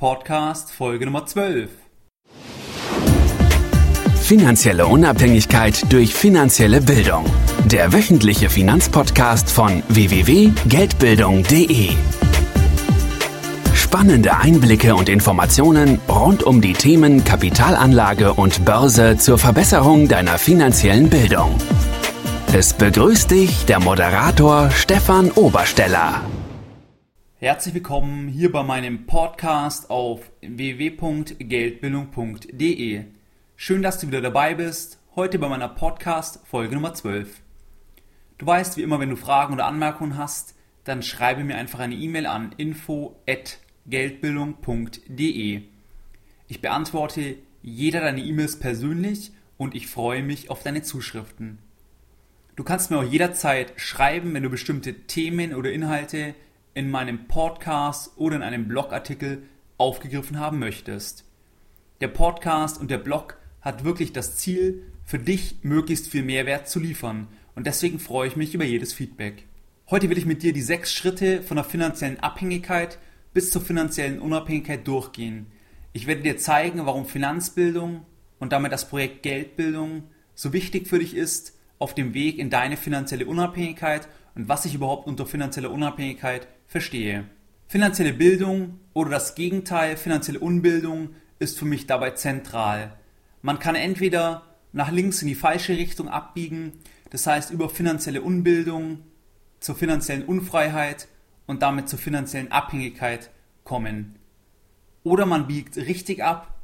Podcast Folge Nummer 12. Finanzielle Unabhängigkeit durch finanzielle Bildung. Der wöchentliche Finanzpodcast von www.geldbildung.de. Spannende Einblicke und Informationen rund um die Themen Kapitalanlage und Börse zur Verbesserung deiner finanziellen Bildung. Es begrüßt dich der Moderator Stefan Obersteller. Herzlich willkommen hier bei meinem Podcast auf www.geldbildung.de. Schön, dass du wieder dabei bist. Heute bei meiner Podcast Folge Nummer 12. Du weißt, wie immer, wenn du Fragen oder Anmerkungen hast, dann schreibe mir einfach eine E-Mail an info@geldbildung.de. Ich beantworte jeder deine E-Mails persönlich und ich freue mich auf deine Zuschriften. Du kannst mir auch jederzeit schreiben, wenn du bestimmte Themen oder Inhalte in meinem Podcast oder in einem Blogartikel aufgegriffen haben möchtest. Der Podcast und der Blog hat wirklich das Ziel, für dich möglichst viel Mehrwert zu liefern und deswegen freue ich mich über jedes Feedback. Heute will ich mit dir die sechs Schritte von der finanziellen Abhängigkeit bis zur finanziellen Unabhängigkeit durchgehen. Ich werde dir zeigen, warum Finanzbildung und damit das Projekt Geldbildung so wichtig für dich ist auf dem Weg in deine finanzielle Unabhängigkeit und was ich überhaupt unter finanzieller Unabhängigkeit verstehe. Finanzielle Bildung oder das Gegenteil, finanzielle Unbildung, ist für mich dabei zentral. Man kann entweder nach links in die falsche Richtung abbiegen, das heißt über finanzielle Unbildung zur finanziellen Unfreiheit und damit zur finanziellen Abhängigkeit kommen. Oder man biegt richtig ab,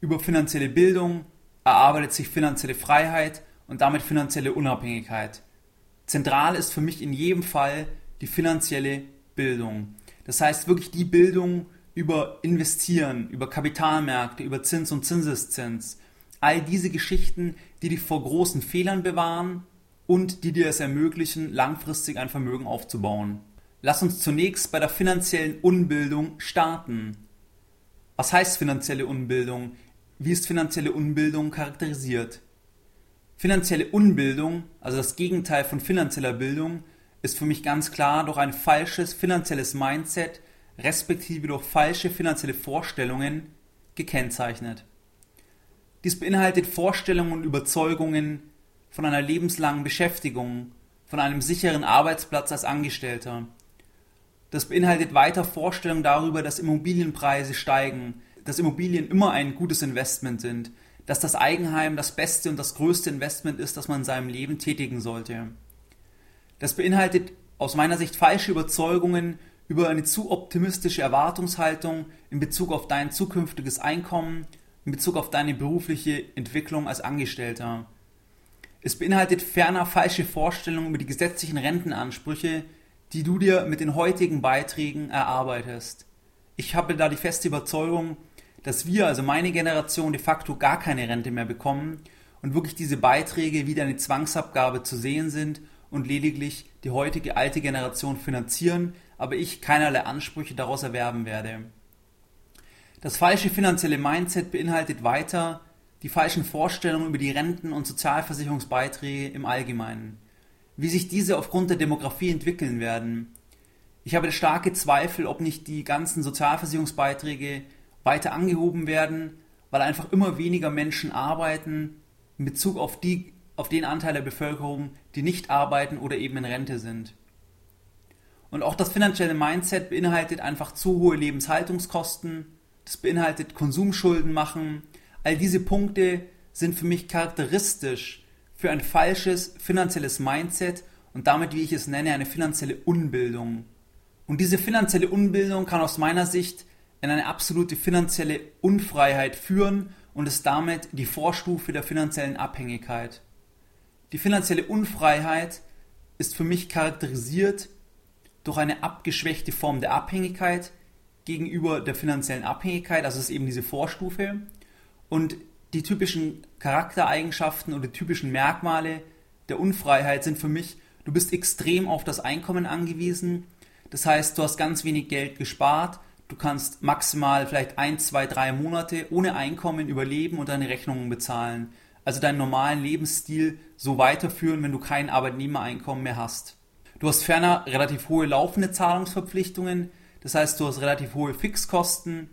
über finanzielle Bildung erarbeitet sich finanzielle Freiheit und damit finanzielle Unabhängigkeit. Zentral ist für mich in jedem Fall die finanzielle Bildung. Das heißt wirklich die Bildung über Investieren, über Kapitalmärkte, über Zins und Zinseszins. All diese Geschichten, die dich vor großen Fehlern bewahren und die dir es ermöglichen, langfristig ein Vermögen aufzubauen. Lass uns zunächst bei der finanziellen Unbildung starten. Was heißt finanzielle Unbildung? Wie ist finanzielle Unbildung charakterisiert? Finanzielle Unbildung, also das Gegenteil von finanzieller Bildung, ist für mich ganz klar durch ein falsches finanzielles Mindset respektive durch falsche finanzielle Vorstellungen gekennzeichnet. Dies beinhaltet Vorstellungen und Überzeugungen von einer lebenslangen Beschäftigung, von einem sicheren Arbeitsplatz als Angestellter. Das beinhaltet weiter Vorstellungen darüber, dass Immobilienpreise steigen, dass Immobilien immer ein gutes Investment sind, dass das Eigenheim das beste und das größte Investment ist, das man in seinem Leben tätigen sollte. Das beinhaltet aus meiner Sicht falsche Überzeugungen über eine zu optimistische Erwartungshaltung in Bezug auf dein zukünftiges Einkommen, in Bezug auf deine berufliche Entwicklung als Angestellter. Es beinhaltet ferner falsche Vorstellungen über die gesetzlichen Rentenansprüche, die du dir mit den heutigen Beiträgen erarbeitest. Ich habe da die feste Überzeugung, dass wir, also meine Generation, de facto gar keine Rente mehr bekommen und wirklich diese Beiträge wieder eine Zwangsabgabe zu sehen sind und lediglich die heutige alte Generation finanzieren, aber ich keinerlei Ansprüche daraus erwerben werde. Das falsche finanzielle Mindset beinhaltet weiter die falschen Vorstellungen über die Renten- und Sozialversicherungsbeiträge im Allgemeinen. Wie sich diese aufgrund der Demografie entwickeln werden. Ich habe starke Zweifel, ob nicht die ganzen Sozialversicherungsbeiträge weiter angehoben werden, weil einfach immer weniger Menschen arbeiten in Bezug auf, die, auf den Anteil der Bevölkerung, die nicht arbeiten oder eben in Rente sind. Und auch das finanzielle Mindset beinhaltet einfach zu hohe Lebenshaltungskosten, das beinhaltet Konsumschulden machen. All diese Punkte sind für mich charakteristisch für ein falsches finanzielles Mindset und damit, wie ich es nenne, eine finanzielle Unbildung. Und diese finanzielle Unbildung kann aus meiner Sicht in eine absolute finanzielle Unfreiheit führen und ist damit die Vorstufe der finanziellen Abhängigkeit. Die finanzielle Unfreiheit ist für mich charakterisiert durch eine abgeschwächte Form der Abhängigkeit gegenüber der finanziellen Abhängigkeit, also ist eben diese Vorstufe. Und die typischen Charaktereigenschaften oder typischen Merkmale der Unfreiheit sind für mich, du bist extrem auf das Einkommen angewiesen. Das heißt, du hast ganz wenig Geld gespart, Du kannst maximal vielleicht ein, zwei, drei Monate ohne Einkommen überleben und deine Rechnungen bezahlen. Also deinen normalen Lebensstil so weiterführen, wenn du kein Arbeitnehmereinkommen mehr hast. Du hast ferner relativ hohe laufende Zahlungsverpflichtungen, das heißt, du hast relativ hohe Fixkosten.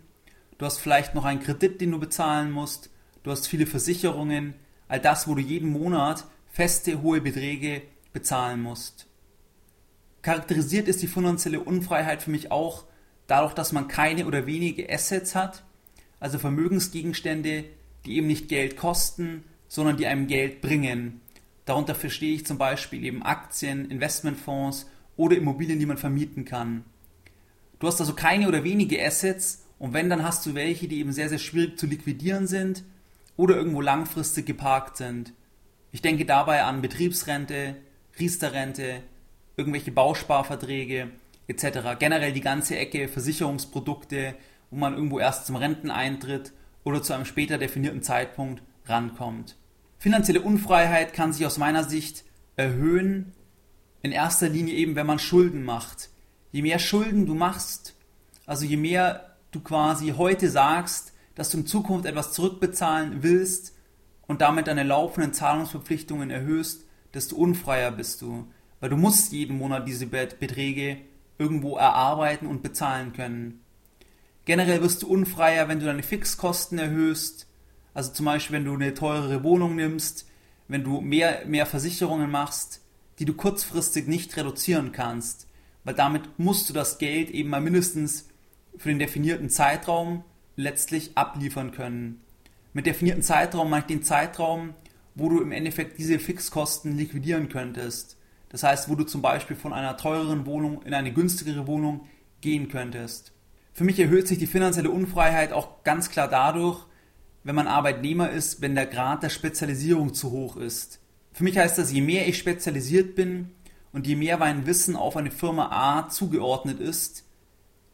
du hast vielleicht noch einen Kredit, den du bezahlen musst, du hast viele Versicherungen, all das, wo du jeden Monat feste, hohe Beträge bezahlen musst. Charakterisiert ist die finanzielle Unfreiheit für mich auch dadurch, dass man keine oder wenige Assets hat, also Vermögensgegenstände, die eben nicht Geld kosten, sondern die einem Geld bringen. Darunter verstehe ich zum Beispiel eben Aktien, Investmentfonds oder Immobilien, die man vermieten kann. Du hast also keine oder wenige Assets und wenn, dann hast du welche, die eben sehr, sehr schwierig zu liquidieren sind oder irgendwo langfristig geparkt sind. Ich denke dabei an Betriebsrente, Riester-Rente, irgendwelche Bausparverträge etc. Generell die ganze Ecke Versicherungsprodukte, wo man irgendwo erst zum Renteneintritt oder zu einem später definierten Zeitpunkt rankommt. Finanzielle Unfreiheit kann sich aus meiner Sicht erhöhen, in erster Linie eben, wenn man Schulden macht. Je mehr Schulden du machst, also je mehr du quasi heute sagst, dass du in Zukunft etwas zurückbezahlen willst und damit deine laufenden Zahlungsverpflichtungen erhöhst, desto unfreier bist du. Weil du musst jeden Monat diese Beträge irgendwo erarbeiten und bezahlen können. Generell wirst du unfreier, wenn du deine Fixkosten erhöhst. Also zum Beispiel, wenn du eine teurere Wohnung nimmst, wenn du mehr, mehr Versicherungen machst, die du kurzfristig nicht reduzieren kannst. Weil damit musst du das Geld eben mal mindestens für den definierten Zeitraum letztlich abliefern können. Mit definierten Zeitraum meine ich den Zeitraum, wo du im Endeffekt diese Fixkosten liquidieren könntest. Das heißt, wo du zum Beispiel von einer teureren Wohnung in eine günstigere Wohnung gehen könntest. Für mich erhöht sich die finanzielle Unfreiheit auch ganz klar dadurch, wenn man Arbeitnehmer ist, wenn der Grad der Spezialisierung zu hoch ist. Für mich heißt das, je mehr ich spezialisiert bin und je mehr mein Wissen auf eine Firma A zugeordnet ist,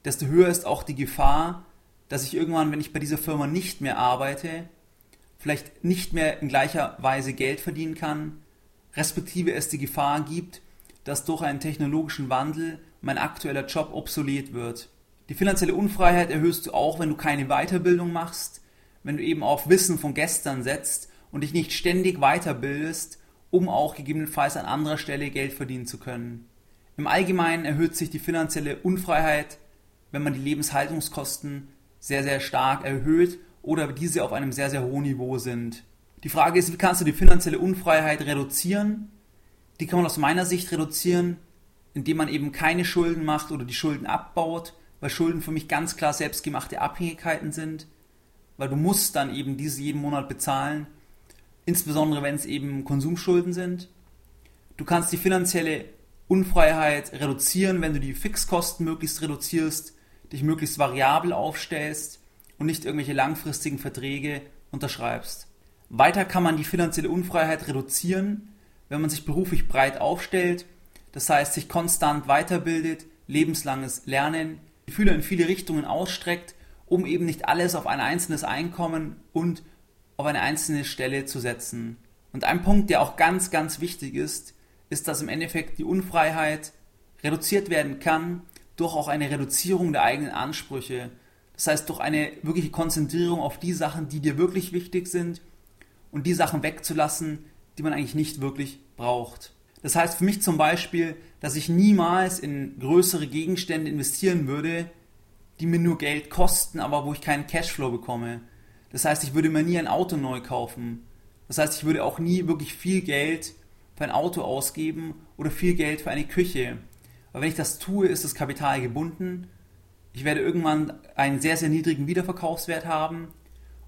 desto höher ist auch die Gefahr, dass ich irgendwann, wenn ich bei dieser Firma nicht mehr arbeite, vielleicht nicht mehr in gleicher Weise Geld verdienen kann, respektive es die Gefahr gibt, dass durch einen technologischen Wandel mein aktueller Job obsolet wird. Die finanzielle Unfreiheit erhöhst du auch, wenn du keine Weiterbildung machst, wenn du eben auf Wissen von gestern setzt und dich nicht ständig weiterbildest, um auch gegebenenfalls an anderer Stelle Geld verdienen zu können. Im Allgemeinen erhöht sich die finanzielle Unfreiheit, wenn man die Lebenshaltungskosten sehr, sehr stark erhöht oder diese auf einem sehr, sehr hohen Niveau sind. Die Frage ist, wie kannst du die finanzielle Unfreiheit reduzieren? Die kann man aus meiner Sicht reduzieren, indem man eben keine Schulden macht oder die Schulden abbaut, weil Schulden für mich ganz klar selbstgemachte Abhängigkeiten sind, weil du musst dann eben diese jeden Monat bezahlen, insbesondere wenn es eben Konsumschulden sind. Du kannst die finanzielle Unfreiheit reduzieren, wenn du die Fixkosten möglichst reduzierst, dich möglichst variabel aufstellst und nicht irgendwelche langfristigen Verträge unterschreibst. Weiter kann man die finanzielle Unfreiheit reduzieren, wenn man sich beruflich breit aufstellt, das heißt sich konstant weiterbildet, lebenslanges Lernen, Gefühle in viele Richtungen ausstreckt, um eben nicht alles auf ein einzelnes Einkommen und auf eine einzelne Stelle zu setzen. Und ein Punkt, der auch ganz, ganz wichtig ist, ist, dass im Endeffekt die Unfreiheit reduziert werden kann durch auch eine Reduzierung der eigenen Ansprüche. Das heißt, durch eine wirkliche Konzentrierung auf die Sachen, die dir wirklich wichtig sind und die Sachen wegzulassen, die man eigentlich nicht wirklich braucht. Das heißt für mich zum Beispiel, dass ich niemals in größere Gegenstände investieren würde, die mir nur Geld kosten, aber wo ich keinen Cashflow bekomme. Das heißt, ich würde mir nie ein Auto neu kaufen. Das heißt, ich würde auch nie wirklich viel Geld für ein Auto ausgeben oder viel Geld für eine Küche. Aber wenn ich das tue, ist das Kapital gebunden. Ich werde irgendwann einen sehr, sehr niedrigen Wiederverkaufswert haben.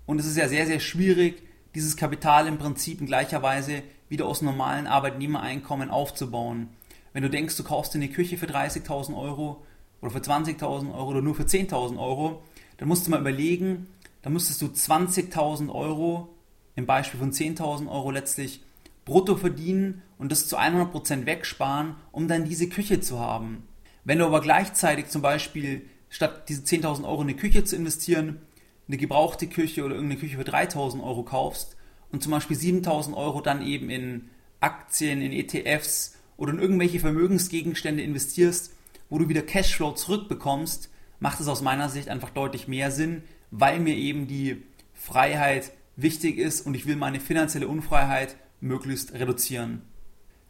Und es ist ja sehr, sehr schwierig, dieses Kapital im Prinzip in gleicher Weise wieder aus normalen Arbeitnehmereinkommen aufzubauen. Wenn du denkst, du kaufst dir eine Küche für 30.000 Euro oder für 20.000 Euro oder nur für 10.000 Euro, dann musst du mal überlegen, dann müsstest du 20.000 Euro im Beispiel von 10.000 Euro letztlich brutto verdienen und das zu 100% wegsparen, um dann diese Küche zu haben. Wenn du aber gleichzeitig zum Beispiel statt diese 10.000 Euro in eine Küche zu investieren, eine gebrauchte Küche oder irgendeine Küche für 3000 Euro kaufst und zum Beispiel 7000 Euro dann eben in Aktien, in ETFs oder in irgendwelche Vermögensgegenstände investierst, wo du wieder Cashflow zurückbekommst, macht es aus meiner Sicht einfach deutlich mehr Sinn, weil mir eben die Freiheit wichtig ist und ich will meine finanzielle Unfreiheit möglichst reduzieren.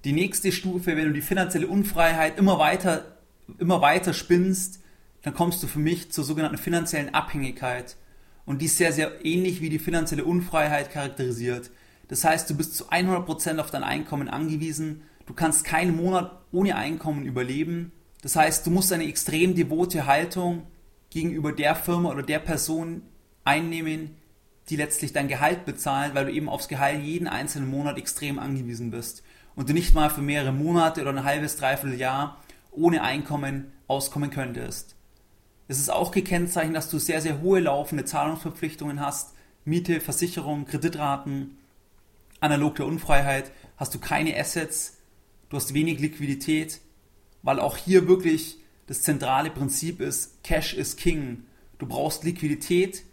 Die nächste Stufe, wenn du die finanzielle Unfreiheit immer weiter, immer weiter spinnst, dann kommst du für mich zur sogenannten finanziellen Abhängigkeit. und die ist sehr, sehr ähnlich wie die finanzielle Unfreiheit charakterisiert. Das heißt, du bist zu 100% auf dein Einkommen angewiesen, du kannst keinen Monat ohne Einkommen überleben. Das heißt, du musst eine extrem devote Haltung gegenüber der Firma oder der Person einnehmen, die letztlich dein Gehalt bezahlt, weil du eben aufs Gehalt jeden einzelnen Monat extrem angewiesen bist. Und du nicht mal für mehrere Monate oder ein halbes, dreiviertel Jahr ohne Einkommen auskommen könntest. Es ist auch gekennzeichnet, dass du sehr, sehr hohe laufende Zahlungsverpflichtungen hast, Miete, Versicherung, Kreditraten, analog der Unfreiheit, hast du keine Assets, du hast wenig Liquidität, weil auch hier wirklich das zentrale Prinzip ist, Cash is King. Du brauchst Liquidität,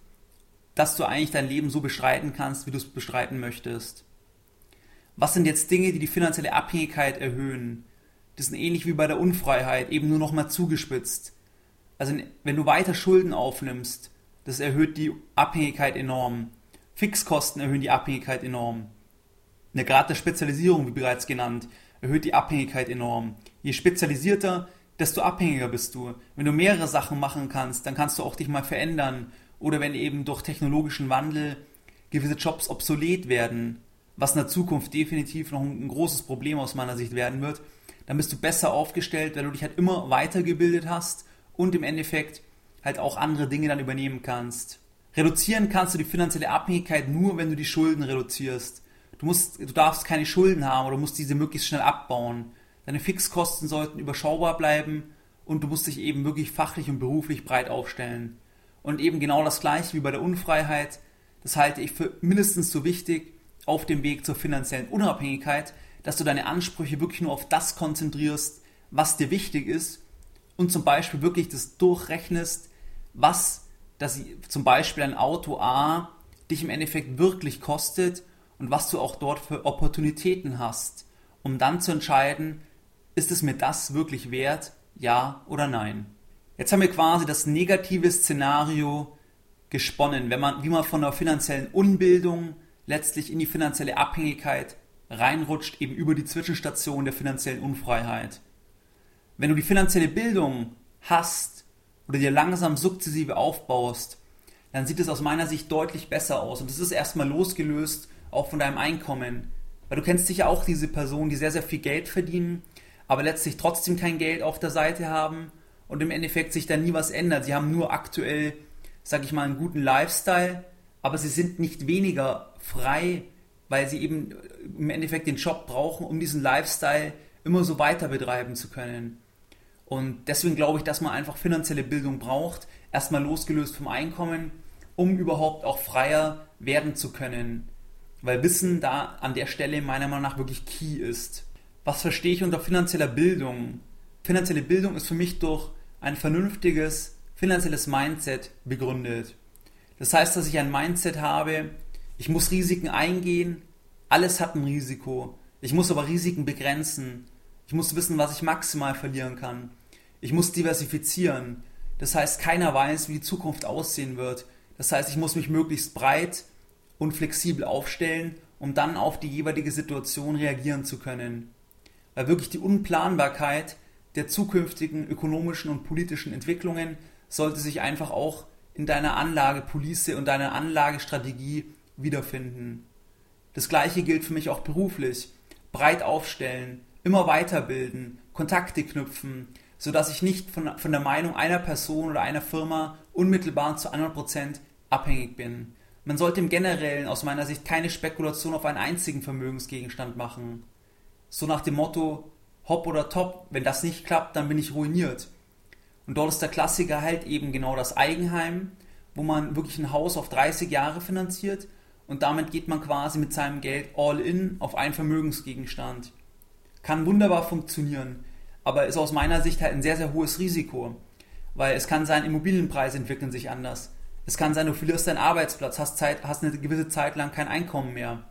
dass du eigentlich dein Leben so bestreiten kannst, wie du es bestreiten möchtest. Was sind jetzt Dinge, die die finanzielle Abhängigkeit erhöhen? Das sind ähnlich wie bei der Unfreiheit, eben nur nochmal zugespitzt. Also wenn du weiter Schulden aufnimmst, das erhöht die Abhängigkeit enorm. Fixkosten erhöhen die Abhängigkeit enorm. Eine Grad der Spezialisierung, wie bereits genannt, erhöht die Abhängigkeit enorm. Je spezialisierter, desto abhängiger bist du. Wenn du mehrere Sachen machen kannst, dann kannst du auch dich mal verändern oder wenn eben durch technologischen Wandel gewisse Jobs obsolet werden, was in der Zukunft definitiv noch ein großes Problem aus meiner Sicht werden wird, dann bist du besser aufgestellt, weil du dich halt immer weitergebildet hast und im Endeffekt halt auch andere Dinge dann übernehmen kannst. Reduzieren kannst du die finanzielle Abhängigkeit nur, wenn du die Schulden reduzierst. Du musst, du darfst keine Schulden haben oder musst diese möglichst schnell abbauen. Deine Fixkosten sollten überschaubar bleiben und du musst dich eben wirklich fachlich und beruflich breit aufstellen. Und eben genau das gleiche wie bei der Unfreiheit, das halte ich für mindestens so wichtig auf dem Weg zur finanziellen Unabhängigkeit, dass du deine Ansprüche wirklich nur auf das konzentrierst, was dir wichtig ist und zum Beispiel wirklich das durchrechnest, was das, zum Beispiel ein Auto A dich im Endeffekt wirklich kostet und was du auch dort für Opportunitäten hast, um dann zu entscheiden, ist es mir das wirklich wert, ja oder nein. Jetzt haben wir quasi das negative Szenario gesponnen, wenn man, wie man von der finanziellen Unbildung letztlich in die finanzielle Abhängigkeit reinrutscht, eben über die Zwischenstation der finanziellen Unfreiheit. Wenn du die finanzielle Bildung hast oder dir langsam sukzessive aufbaust, dann sieht es aus meiner Sicht deutlich besser aus. Und es ist erstmal losgelöst auch von deinem Einkommen. Weil du kennst sicher auch diese Personen, die sehr, sehr viel Geld verdienen, aber letztlich trotzdem kein Geld auf der Seite haben und im Endeffekt sich da nie was ändert. Sie haben nur aktuell, sag ich mal, einen guten Lifestyle, aber sie sind nicht weniger frei, weil sie eben im Endeffekt den Job brauchen, um diesen Lifestyle immer so weiter betreiben zu können. Und deswegen glaube ich, dass man einfach finanzielle Bildung braucht, erstmal losgelöst vom Einkommen, um überhaupt auch freier werden zu können. Weil Wissen da an der Stelle meiner Meinung nach wirklich key ist. Was verstehe ich unter finanzieller Bildung? Finanzielle Bildung ist für mich durch ein vernünftiges finanzielles Mindset begründet. Das heißt, dass ich ein Mindset habe, ich muss Risiken eingehen, alles hat ein Risiko. Ich muss aber Risiken begrenzen. Ich muss wissen, was ich maximal verlieren kann. Ich muss diversifizieren. Das heißt, keiner weiß, wie die Zukunft aussehen wird. Das heißt, ich muss mich möglichst breit und flexibel aufstellen, um dann auf die jeweilige Situation reagieren zu können. Weil wirklich die Unplanbarkeit der zukünftigen ökonomischen und politischen Entwicklungen sollte sich einfach auch in deiner Anlagepolice und deiner Anlagestrategie wiederfinden. Das gleiche gilt für mich auch beruflich. Breit aufstellen, immer weiterbilden, Kontakte knüpfen, sodass ich nicht von, von der Meinung einer Person oder einer Firma unmittelbar zu 100% abhängig bin. Man sollte im Generellen aus meiner Sicht keine Spekulation auf einen einzigen Vermögensgegenstand machen. So nach dem Motto, hopp oder top, wenn das nicht klappt, dann bin ich ruiniert. Und dort ist der Klassiker halt eben genau das Eigenheim, wo man wirklich ein Haus auf 30 Jahre finanziert und damit geht man quasi mit seinem Geld all in auf einen Vermögensgegenstand. Kann wunderbar funktionieren, aber ist aus meiner Sicht halt ein sehr, sehr hohes Risiko, weil es kann sein, Immobilienpreise entwickeln sich anders. Es kann sein, du verlierst deinen Arbeitsplatz, hast, Zeit, hast eine gewisse Zeit lang kein Einkommen mehr.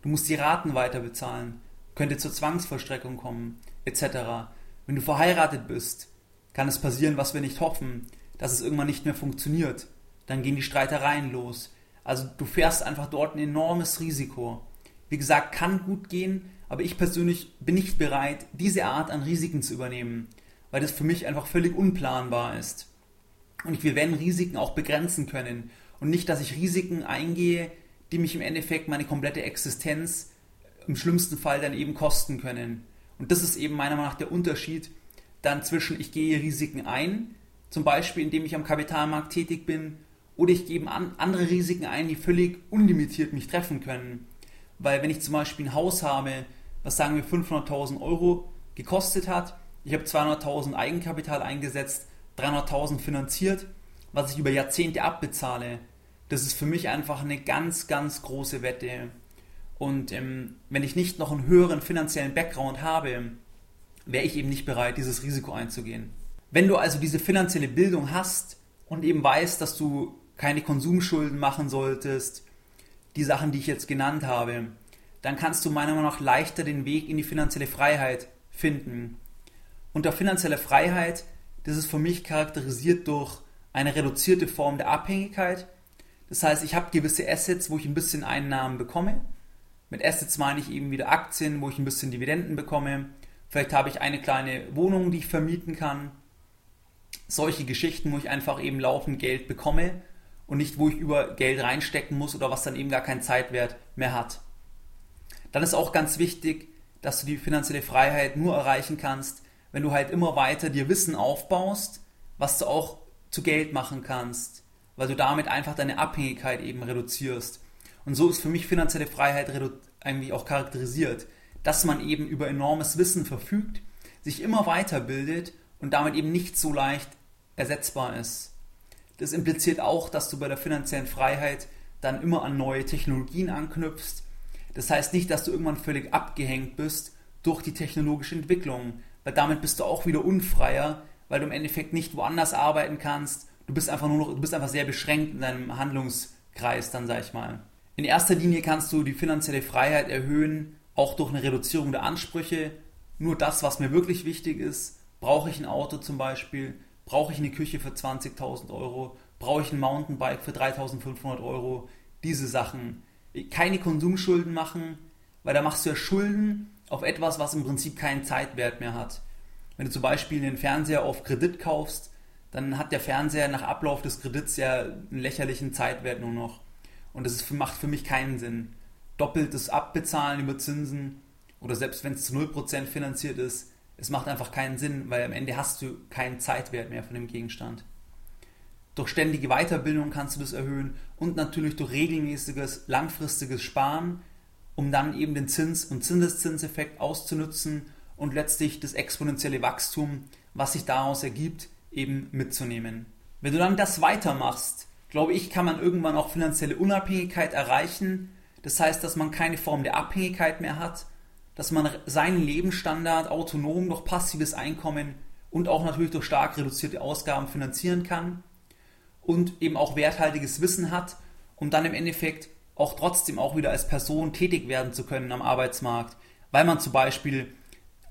Du musst die Raten weiter bezahlen, könnte zur Zwangsvollstreckung kommen etc. Wenn du verheiratet bist, kann es passieren, was wir nicht hoffen, dass es irgendwann nicht mehr funktioniert. Dann gehen die Streitereien los. Also du fährst einfach dort ein enormes Risiko. Wie gesagt, kann gut gehen, aber ich persönlich bin nicht bereit, diese Art an Risiken zu übernehmen, weil das für mich einfach völlig unplanbar ist. Und wir werden Risiken auch begrenzen können. und nicht, dass ich Risiken eingehe, die mich im Endeffekt meine komplette Existenz im schlimmsten Fall dann eben kosten können. Und das ist eben meiner Meinung nach der Unterschied dann zwischen ich gehe Risiken ein, zum Beispiel indem ich am Kapitalmarkt tätig bin, oder ich gebe an, andere Risiken ein, die völlig unlimitiert mich treffen können. Weil wenn ich zum Beispiel ein Haus habe, was sagen wir 500.000 Euro gekostet hat, ich habe 200.000 Eigenkapital eingesetzt, 300.000 finanziert, was ich über Jahrzehnte abbezahle, das ist für mich einfach eine ganz, ganz große Wette. Und ähm, wenn ich nicht noch einen höheren finanziellen Background habe, wäre ich eben nicht bereit, dieses Risiko einzugehen. Wenn du also diese finanzielle Bildung hast und eben weißt, dass du keine Konsumschulden machen solltest, die Sachen, die ich jetzt genannt habe, dann kannst du meiner Meinung nach leichter den Weg in die finanzielle Freiheit finden. Unter finanzieller Freiheit, das ist für mich charakterisiert durch eine reduzierte Form der Abhängigkeit. Das heißt, ich habe gewisse Assets, wo ich ein bisschen Einnahmen bekomme. Mit Assets meine ich eben wieder Aktien, wo ich ein bisschen Dividenden bekomme. Vielleicht habe ich eine kleine Wohnung, die ich vermieten kann. Solche Geschichten, wo ich einfach eben laufend Geld bekomme und nicht, wo ich über Geld reinstecken muss oder was dann eben gar keinen Zeitwert mehr hat. Dann ist auch ganz wichtig, dass du die finanzielle Freiheit nur erreichen kannst, wenn du halt immer weiter dir Wissen aufbaust, was du auch zu Geld machen kannst, weil du damit einfach deine Abhängigkeit eben reduzierst. Und so ist für mich finanzielle Freiheit eigentlich auch charakterisiert, dass man eben über enormes Wissen verfügt, sich immer weiterbildet und damit eben nicht so leicht ersetzbar ist. Das impliziert auch, dass du bei der finanziellen Freiheit dann immer an neue Technologien anknüpfst. Das heißt nicht, dass du irgendwann völlig abgehängt bist durch die technologische Entwicklung, weil damit bist du auch wieder unfreier, weil du im Endeffekt nicht woanders arbeiten kannst. Du bist einfach nur noch, du bist einfach sehr beschränkt in deinem Handlungskreis, dann sag ich mal. In erster Linie kannst du die finanzielle Freiheit erhöhen, auch durch eine Reduzierung der Ansprüche. Nur das, was mir wirklich wichtig ist, brauche ich ein Auto zum Beispiel, brauche ich eine Küche für 20.000 Euro, brauche ich ein Mountainbike für 3.500 Euro, diese Sachen. Keine Konsumschulden machen, weil da machst du ja Schulden auf etwas, was im Prinzip keinen Zeitwert mehr hat. Wenn du zum Beispiel den Fernseher auf Kredit kaufst, dann hat der Fernseher nach Ablauf des Kredits ja einen lächerlichen Zeitwert nur noch. Und das ist, macht für mich keinen Sinn. Doppeltes Abbezahlen über Zinsen oder selbst wenn es zu 0% finanziert ist, es macht einfach keinen Sinn, weil am Ende hast du keinen Zeitwert mehr von dem Gegenstand. Durch ständige Weiterbildung kannst du das erhöhen und natürlich durch regelmäßiges, langfristiges Sparen, um dann eben den Zins- und Zinseszinseffekt auszunutzen und letztlich das exponentielle Wachstum, was sich daraus ergibt, eben mitzunehmen. Wenn du dann das weitermachst, glaube ich, kann man irgendwann auch finanzielle Unabhängigkeit erreichen. Das heißt, dass man keine Form der Abhängigkeit mehr hat, dass man seinen Lebensstandard autonom durch passives Einkommen und auch natürlich durch stark reduzierte Ausgaben finanzieren kann und eben auch werthaltiges Wissen hat, um dann im Endeffekt auch trotzdem auch wieder als Person tätig werden zu können am Arbeitsmarkt, weil man zum Beispiel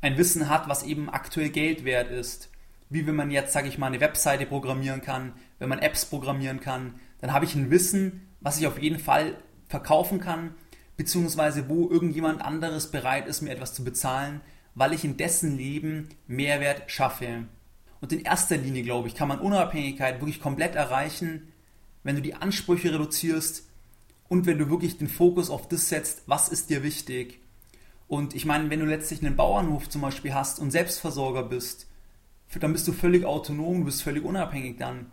ein Wissen hat, was eben aktuell Geld wert ist. Wie wenn man jetzt, sage ich mal, eine Webseite programmieren kann, wenn man Apps programmieren kann, dann habe ich ein Wissen, was ich auf jeden Fall verkaufen kann, beziehungsweise wo irgendjemand anderes bereit ist, mir etwas zu bezahlen, weil ich in dessen Leben Mehrwert schaffe. Und in erster Linie, glaube ich, kann man Unabhängigkeit wirklich komplett erreichen, wenn du die Ansprüche reduzierst und wenn du wirklich den Fokus auf das setzt, was ist dir wichtig. Und ich meine, wenn du letztlich einen Bauernhof zum Beispiel hast und Selbstversorger bist, dann bist du völlig autonom, du bist völlig unabhängig dann.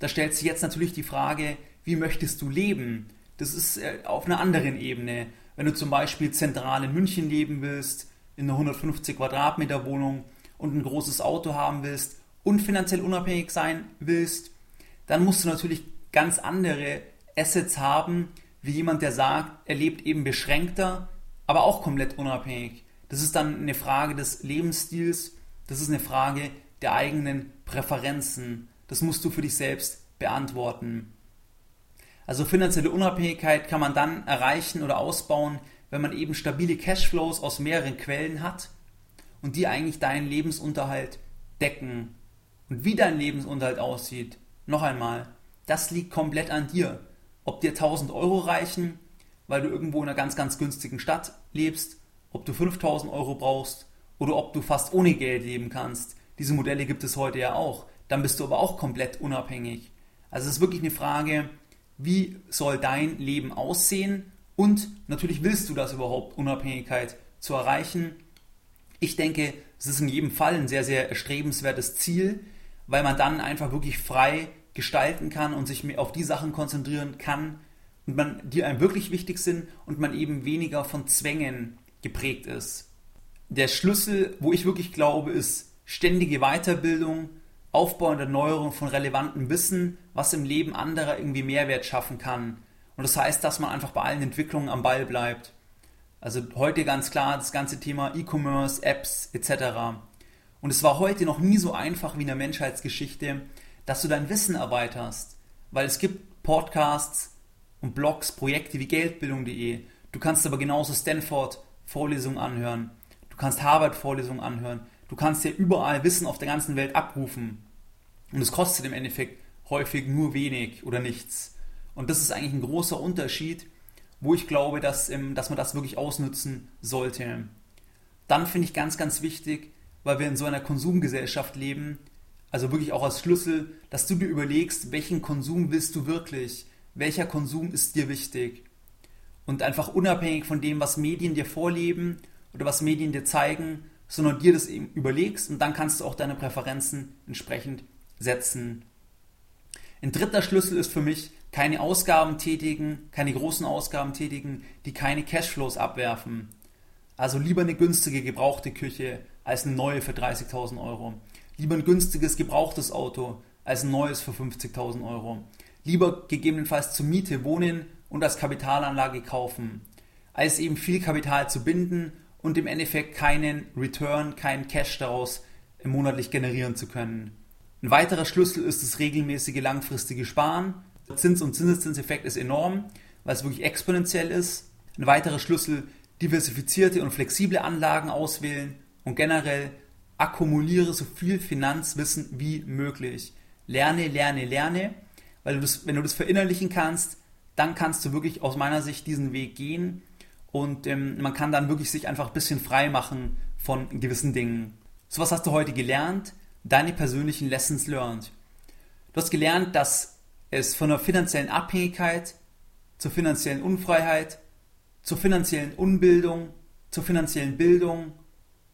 Da stellt sich jetzt natürlich die Frage, wie möchtest du leben? Das ist äh, auf einer anderen Ebene. Wenn du zum Beispiel zentral in München leben willst, in einer 150 Quadratmeter Wohnung und ein großes Auto haben willst und finanziell unabhängig sein willst, dann musst du natürlich ganz andere Assets haben, wie jemand, der sagt, er lebt eben beschränkter, aber auch komplett unabhängig. Das ist dann eine Frage des Lebensstils, das ist eine Frage der eigenen Präferenzen. Das musst du für dich selbst beantworten. Also finanzielle Unabhängigkeit kann man dann erreichen oder ausbauen, wenn man eben stabile Cashflows aus mehreren Quellen hat und die eigentlich deinen Lebensunterhalt decken. Und wie dein Lebensunterhalt aussieht, noch einmal, das liegt komplett an dir. Ob dir 1000 Euro reichen weil du irgendwo in einer ganz, ganz günstigen Stadt lebst, ob du 5000 Euro brauchst oder ob du fast ohne Geld leben kannst. Diese Modelle gibt es heute ja auch. Dann bist du aber auch komplett unabhängig. Also es ist wirklich eine Frage, wie soll dein Leben aussehen und natürlich willst du das überhaupt, Unabhängigkeit zu erreichen. Ich denke, es ist in jedem Fall ein sehr, sehr erstrebenswertes Ziel, weil man dann einfach wirklich frei gestalten kann und sich auf die Sachen konzentrieren kann, und man, die einem wirklich wichtig sind und man eben weniger von Zwängen geprägt ist. Der Schlüssel, wo ich wirklich glaube, ist ständige Weiterbildung, Aufbau und Erneuerung von relevantem Wissen, was im Leben anderer irgendwie Mehrwert schaffen kann. Und das heißt, dass man einfach bei allen Entwicklungen am Ball bleibt. Also heute ganz klar das ganze Thema E-Commerce, Apps etc. Und es war heute noch nie so einfach wie in der Menschheitsgeschichte, dass du dein Wissen erweiterst. Weil es gibt Podcasts und Blogs, Projekte wie Geldbildung.de. Du kannst aber genauso Stanford-Vorlesungen anhören. Du kannst Harvard-Vorlesungen anhören. Du kannst dir überall Wissen auf der ganzen Welt abrufen. Und es kostet im Endeffekt häufig nur wenig oder nichts. Und das ist eigentlich ein großer Unterschied, wo ich glaube, dass, ähm, dass man das wirklich ausnutzen sollte. Dann finde ich ganz, ganz wichtig, weil wir in so einer Konsumgesellschaft leben, also wirklich auch als Schlüssel, dass du dir überlegst, welchen Konsum willst du wirklich? Welcher Konsum ist dir wichtig? Und einfach unabhängig von dem, was Medien dir vorleben oder was Medien dir zeigen, sondern dir das eben überlegst und dann kannst du auch deine Präferenzen entsprechend setzen. Ein dritter Schlüssel ist für mich, keine Ausgaben tätigen, keine großen Ausgaben tätigen, die keine Cashflows abwerfen. Also lieber eine günstige gebrauchte Küche als eine neue für 30.000 Euro. Lieber ein günstiges gebrauchtes Auto als ein neues für 50.000 Euro. Lieber gegebenenfalls zur Miete wohnen und als Kapitalanlage kaufen, als eben viel Kapital zu binden und im Endeffekt keinen Return, keinen Cash daraus monatlich generieren zu können. Ein weiterer Schlüssel ist das regelmäßige langfristige Sparen. Der Zins- und Zinseszinseffekt ist enorm, weil es wirklich exponentiell ist. Ein weiterer Schlüssel, diversifizierte und flexible Anlagen auswählen und generell akkumuliere so viel Finanzwissen wie möglich. Lerne, lerne, lerne, weil du das, wenn du das verinnerlichen kannst, dann kannst du wirklich aus meiner Sicht diesen Weg gehen und ähm, man kann dann wirklich sich einfach ein bisschen frei machen von gewissen Dingen. So was hast du heute gelernt? Deine persönlichen Lessons learned. Du hast gelernt, dass es von der finanziellen Abhängigkeit zur finanziellen Unfreiheit, zur finanziellen Unbildung, zur finanziellen Bildung,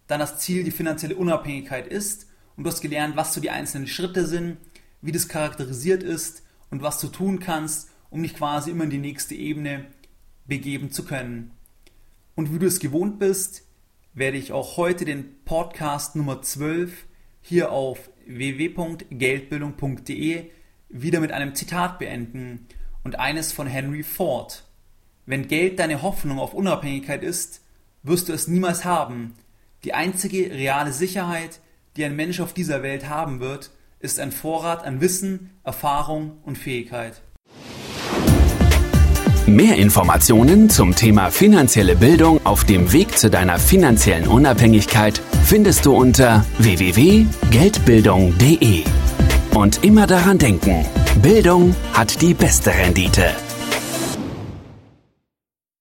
dann das Ziel die finanzielle Unabhängigkeit ist und du hast gelernt, was so die einzelnen Schritte sind, wie das charakterisiert ist und was du tun kannst, um dich quasi immer in die nächste Ebene begeben zu können. Und wie du es gewohnt bist, werde ich auch heute den Podcast Nummer 12 hier auf www.geldbildung.de wieder mit einem Zitat beenden und eines von Henry Ford. Wenn Geld deine Hoffnung auf Unabhängigkeit ist, wirst du es niemals haben. Die einzige reale Sicherheit, die ein Mensch auf dieser Welt haben wird, ist ein Vorrat an Wissen, Erfahrung und Fähigkeit. Mehr Informationen zum Thema finanzielle Bildung auf dem Weg zu deiner finanziellen Unabhängigkeit findest du unter www.geldbildung.de. Und immer daran denken, Bildung hat die beste Rendite.